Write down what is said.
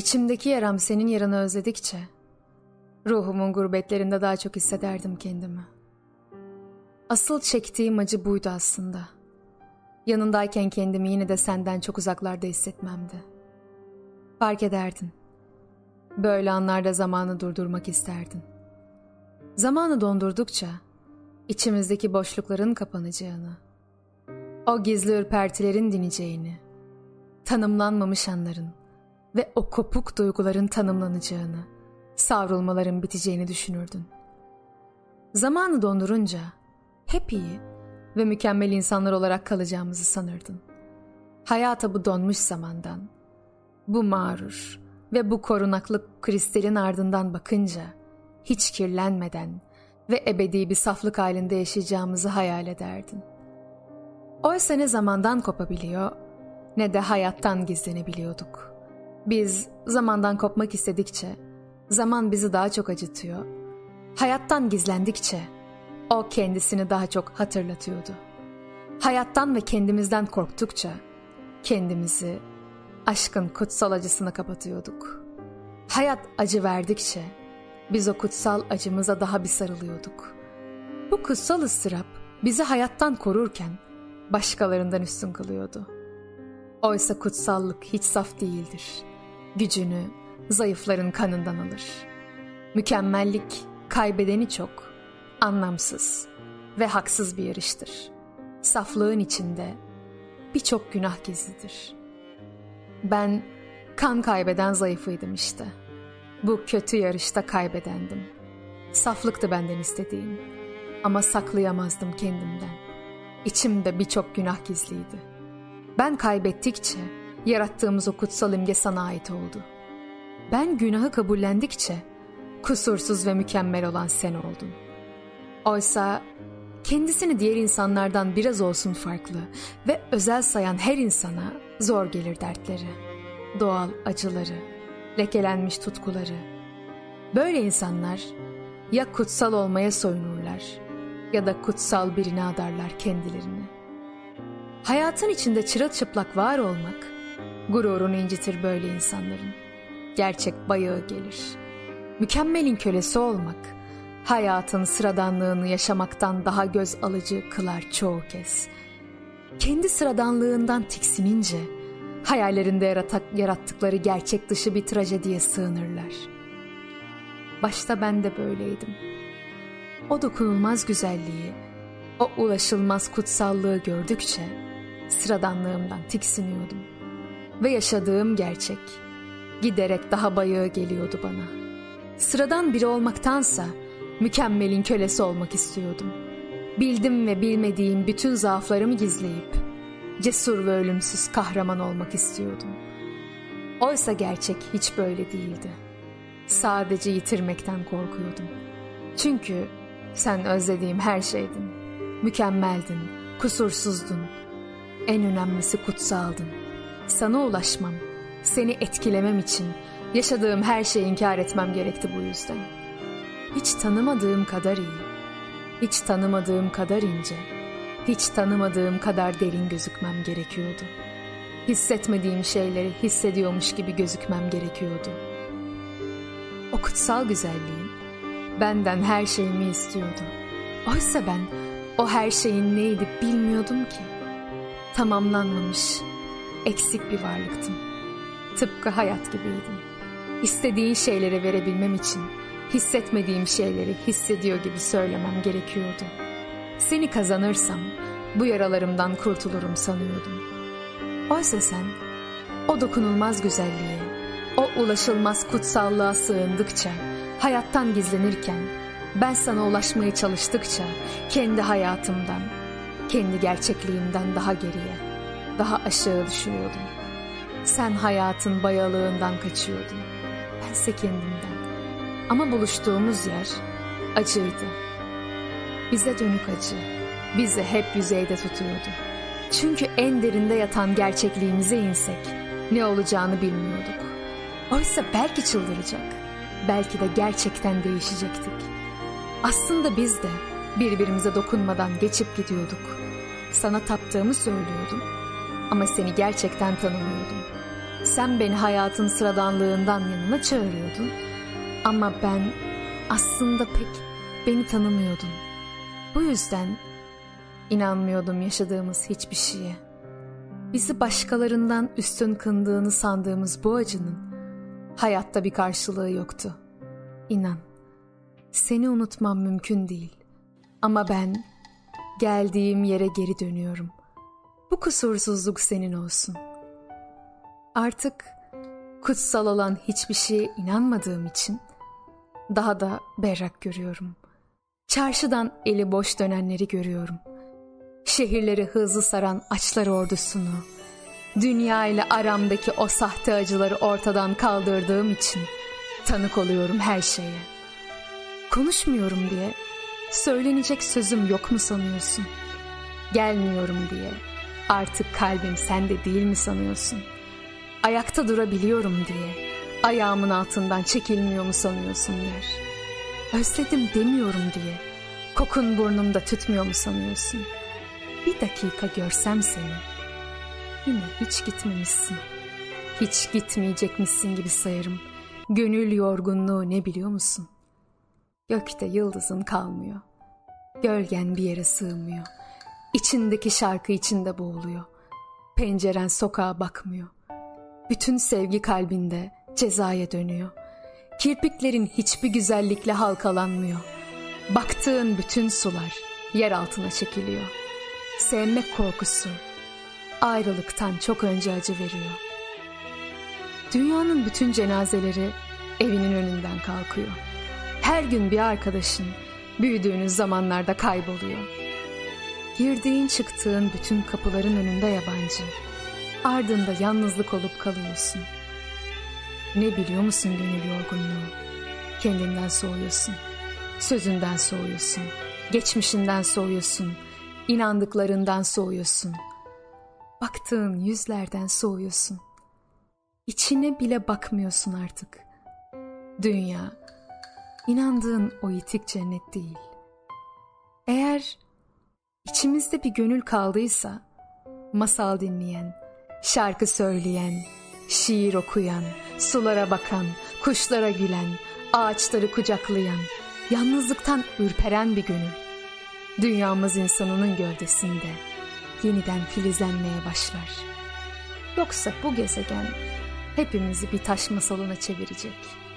İçimdeki yaram senin yaranı özledikçe, ruhumun gurbetlerinde daha çok hissederdim kendimi. Asıl çektiğim acı buydu aslında. Yanındayken kendimi yine de senden çok uzaklarda hissetmemdi. Fark ederdin. Böyle anlarda zamanı durdurmak isterdin. Zamanı dondurdukça içimizdeki boşlukların kapanacağını, o gizli ürpertilerin dineceğini, tanımlanmamış anların ve o kopuk duyguların tanımlanacağını, savrulmaların biteceğini düşünürdün. Zamanı dondurunca hep iyi ve mükemmel insanlar olarak kalacağımızı sanırdın. Hayata bu donmuş zamandan, bu mağrur ve bu korunaklı kristalin ardından bakınca hiç kirlenmeden ve ebedi bir saflık halinde yaşayacağımızı hayal ederdin. Oysa ne zamandan kopabiliyor ne de hayattan gizlenebiliyorduk. Biz zamandan kopmak istedikçe zaman bizi daha çok acıtıyor. Hayattan gizlendikçe o kendisini daha çok hatırlatıyordu. Hayattan ve kendimizden korktukça kendimizi aşkın kutsal acısına kapatıyorduk. Hayat acı verdikçe biz o kutsal acımıza daha bir sarılıyorduk. Bu kutsal ıstırap bizi hayattan korurken başkalarından üstün kılıyordu. Oysa kutsallık hiç saf değildir. Gücünü zayıfların kanından alır. Mükemmellik kaybedeni çok, anlamsız ve haksız bir yarıştır. Saflığın içinde birçok günah gizlidir. Ben kan kaybeden zayıfıydım işte. Bu kötü yarışta kaybedendim. Saflıktı benden istediğim. Ama saklayamazdım kendimden. İçimde birçok günah gizliydi. Ben kaybettikçe yarattığımız o kutsal imge sana ait oldu. Ben günahı kabullendikçe kusursuz ve mükemmel olan sen oldun. Oysa kendisini diğer insanlardan biraz olsun farklı ve özel sayan her insana zor gelir dertleri, doğal acıları, lekelenmiş tutkuları. Böyle insanlar ya kutsal olmaya soyunurlar ya da kutsal birine adarlar kendilerini. Hayatın içinde çırılçıplak var olmak gururunu incitir böyle insanların. Gerçek bayağı gelir. Mükemmelin kölesi olmak hayatın sıradanlığını yaşamaktan daha göz alıcı kılar çoğu kez. Kendi sıradanlığından tiksinince hayallerinde yaratak, yarattıkları gerçek dışı bir trajediye sığınırlar. Başta ben de böyleydim. O dokunulmaz güzelliği, o ulaşılmaz kutsallığı gördükçe sıradanlığımdan tiksiniyordum. Ve yaşadığım gerçek giderek daha bayağı geliyordu bana. Sıradan biri olmaktansa mükemmelin kölesi olmak istiyordum. Bildim ve bilmediğim bütün zaaflarımı gizleyip cesur ve ölümsüz kahraman olmak istiyordum. Oysa gerçek hiç böyle değildi. Sadece yitirmekten korkuyordum. Çünkü sen özlediğim her şeydin. Mükemmeldin, kusursuzdun. En önemlisi kutsaldın. Sana ulaşmam, seni etkilemem için yaşadığım her şeyi inkar etmem gerekti bu yüzden. Hiç tanımadığım kadar iyi, hiç tanımadığım kadar ince, hiç tanımadığım kadar derin gözükmem gerekiyordu. Hissetmediğim şeyleri hissediyormuş gibi gözükmem gerekiyordu. O kutsal güzelliğin benden her şeyimi istiyordu. Oysa ben o her şeyin neydi bilmiyordum ki. Tamamlanmamış, eksik bir varlıktım. Tıpkı hayat gibiydim. İstediğin şeyleri verebilmem için hissetmediğim şeyleri hissediyor gibi söylemem gerekiyordu. Seni kazanırsam bu yaralarımdan kurtulurum sanıyordum. Oysa sen o dokunulmaz güzelliğe, o ulaşılmaz kutsallığa sığındıkça, hayattan gizlenirken, ben sana ulaşmaya çalıştıkça kendi hayatımdan, kendi gerçekliğimden daha geriye, daha aşağı düşüyordum. Sen hayatın bayalığından kaçıyordun. Bense kendimden. Ama buluştuğumuz yer acıydı. Bize dönük acı, bizi hep yüzeyde tutuyordu. Çünkü en derinde yatan gerçekliğimize insek ne olacağını bilmiyorduk. Oysa belki çıldıracak, belki de gerçekten değişecektik. Aslında biz de birbirimize dokunmadan geçip gidiyorduk. Sana taptığımı söylüyordum ama seni gerçekten tanımıyordum. Sen beni hayatın sıradanlığından yanına çağırıyordun. Ama ben aslında pek beni tanımıyordum. Bu yüzden inanmıyordum yaşadığımız hiçbir şeye. Bizi başkalarından üstün kındığını sandığımız bu acının hayatta bir karşılığı yoktu. İnan, seni unutmam mümkün değil. Ama ben geldiğim yere geri dönüyorum. Bu kusursuzluk senin olsun. Artık kutsal olan hiçbir şeye inanmadığım için daha da berrak görüyorum. Çarşıdan eli boş dönenleri görüyorum. Şehirleri hızlı saran açlar ordusunu, dünya ile aramdaki o sahte acıları ortadan kaldırdığım için tanık oluyorum her şeye. Konuşmuyorum diye söylenecek sözüm yok mu sanıyorsun? Gelmiyorum diye artık kalbim sende değil mi sanıyorsun? Ayakta durabiliyorum diye ayağımın altından çekilmiyor mu sanıyorsun yer? Özledim demiyorum diye kokun burnumda tütmüyor mu sanıyorsun? Bir dakika görsem seni yine hiç gitmemişsin. Hiç gitmeyecekmişsin gibi sayarım. Gönül yorgunluğu ne biliyor musun? Gökte yıldızın kalmıyor. Gölgen bir yere sığmıyor. İçindeki şarkı içinde boğuluyor. Penceren sokağa bakmıyor. Bütün sevgi kalbinde cezaya dönüyor. Kirpiklerin hiçbir güzellikle halkalanmıyor. Baktığın bütün sular yer altına çekiliyor. Sevmek korkusu ayrılıktan çok önce acı veriyor. Dünyanın bütün cenazeleri evinin önünden kalkıyor. Her gün bir arkadaşın büyüdüğünüz zamanlarda kayboluyor. Girdiğin çıktığın bütün kapıların önünde yabancı. Ardında yalnızlık olup kalıyorsun. Ne biliyor musun gönül yorgunluğu? Kendinden soğuyorsun. Sözünden soğuyorsun. Geçmişinden soğuyorsun. inandıklarından soğuyorsun. Baktığın yüzlerden soğuyorsun. İçine bile bakmıyorsun artık. Dünya, inandığın o itik cennet değil. Eğer içimizde bir gönül kaldıysa, masal dinleyen, şarkı söyleyen, şiir okuyan, sulara bakan, kuşlara gülen, ağaçları kucaklayan, yalnızlıktan ürperen bir gönül. Dünyamız insanının gövdesinde yeniden filizlenmeye başlar. Yoksa bu gezegen hepimizi bir taş masalına çevirecek.''